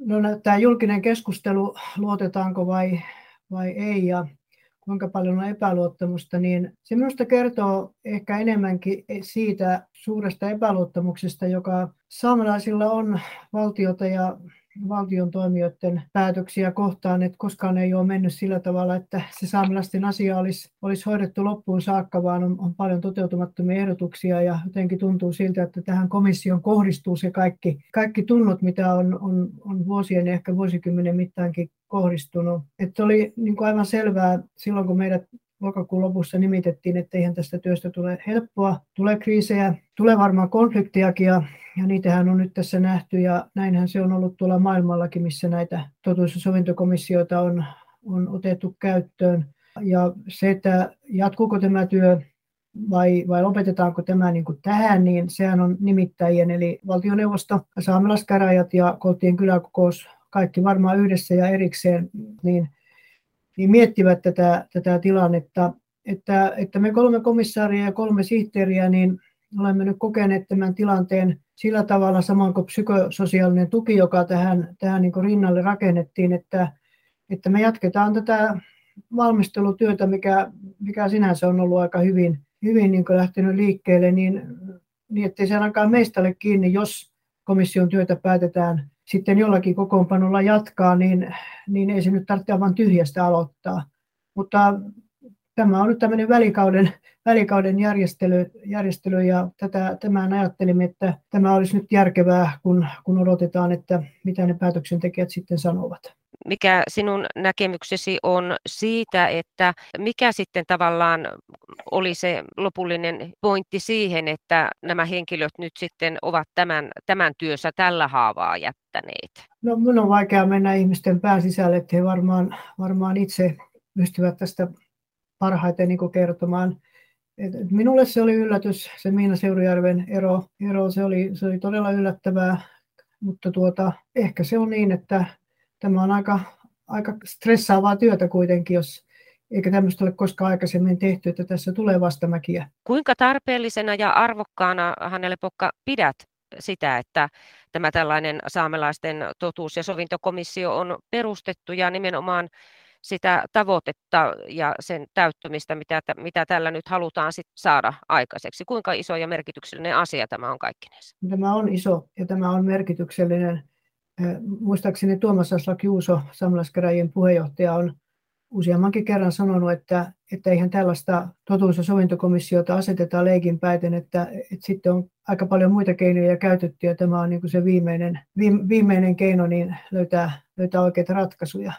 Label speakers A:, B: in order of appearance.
A: no, tämä julkinen keskustelu, luotetaanko vai, vai ei ja kuinka paljon on epäluottamusta, niin se minusta kertoo ehkä enemmänkin siitä suuresta epäluottamuksesta, joka saamelaisilla on valtiota ja valtion toimijoiden päätöksiä kohtaan, että koskaan ei ole mennyt sillä tavalla, että se saamelaisten asia olisi, olisi hoidettu loppuun saakka, vaan on, on paljon toteutumattomia ehdotuksia ja jotenkin tuntuu siltä, että tähän komission kohdistuu se kaikki, kaikki tunnot, mitä on, on, on vuosien ja ehkä vuosikymmenen mittaankin kohdistunut. Että oli niin kuin aivan selvää silloin, kun meidät lokakuun lopussa nimitettiin, että eihän tästä työstä tule helppoa. Tulee kriisejä, tulee varmaan konfliktiakin ja, ja niitähän on nyt tässä nähty ja näinhän se on ollut tuolla maailmallakin, missä näitä totuus- ja sovintokomissioita on, on otettu käyttöön. Ja se, että jatkuuko tämä työ vai, vai lopetetaanko tämä niin kuin tähän, niin sehän on nimittäjien, eli valtioneuvosto, saamelaiskäräjät ja Kolttien kyläkokous, kaikki varmaan yhdessä ja erikseen, niin niin miettivät tätä, tätä tilannetta, että, että me kolme komissaaria ja kolme sihteeriä, niin olemme nyt kokeneet tämän tilanteen sillä tavalla samoin kuin psykososiaalinen tuki, joka tähän, tähän niin rinnalle rakennettiin, että, että me jatketaan tätä valmistelutyötä, mikä, mikä sinänsä on ollut aika hyvin, hyvin niin lähtenyt liikkeelle, niin, niin ettei se ainakaan meistä ole kiinni, jos komission työtä päätetään sitten jollakin kokoonpanolla jatkaa, niin, niin ei se nyt tarvitse aivan tyhjästä aloittaa. Mutta tämä on nyt tämmöinen välikauden, välikauden järjestely, järjestely ja tätä, tämän ajattelimme, että tämä olisi nyt järkevää, kun, kun odotetaan, että mitä ne päätöksentekijät sitten sanovat
B: mikä sinun näkemyksesi on siitä, että mikä sitten tavallaan oli se lopullinen pointti siihen, että nämä henkilöt nyt sitten ovat tämän, tämän työssä tällä haavaa jättäneet?
A: No minun on vaikea mennä ihmisten pään sisälle, että he varmaan, varmaan itse pystyvät tästä parhaiten niin kertomaan. Et minulle se oli yllätys, se Miina Seurujärven ero, ero se, oli, se oli todella yllättävää, mutta tuota, ehkä se on niin, että tämä on aika, aika stressaavaa työtä kuitenkin, jos eikä tämmöistä ole koskaan aikaisemmin tehty, että tässä tulee vastamäkiä.
B: Kuinka tarpeellisena ja arvokkaana hänelle Pokka pidät sitä, että tämä tällainen saamelaisten totuus- ja sovintokomissio on perustettu ja nimenomaan sitä tavoitetta ja sen täyttämistä, mitä, mitä tällä nyt halutaan sit saada aikaiseksi. Kuinka iso ja merkityksellinen asia tämä on kaikkinensa?
A: Tämä on iso ja tämä on merkityksellinen Muistaakseni Tuomas Aslak Juuso, saamelaiskäräjien puheenjohtaja, on useammankin kerran sanonut, että, että eihän tällaista totuus- ja sovintokomissiota aseteta leikin pääten, että, että sitten on aika paljon muita keinoja käytetty ja tämä on niin kuin se viimeinen, viimeinen keino niin löytää, löytää oikeita ratkaisuja.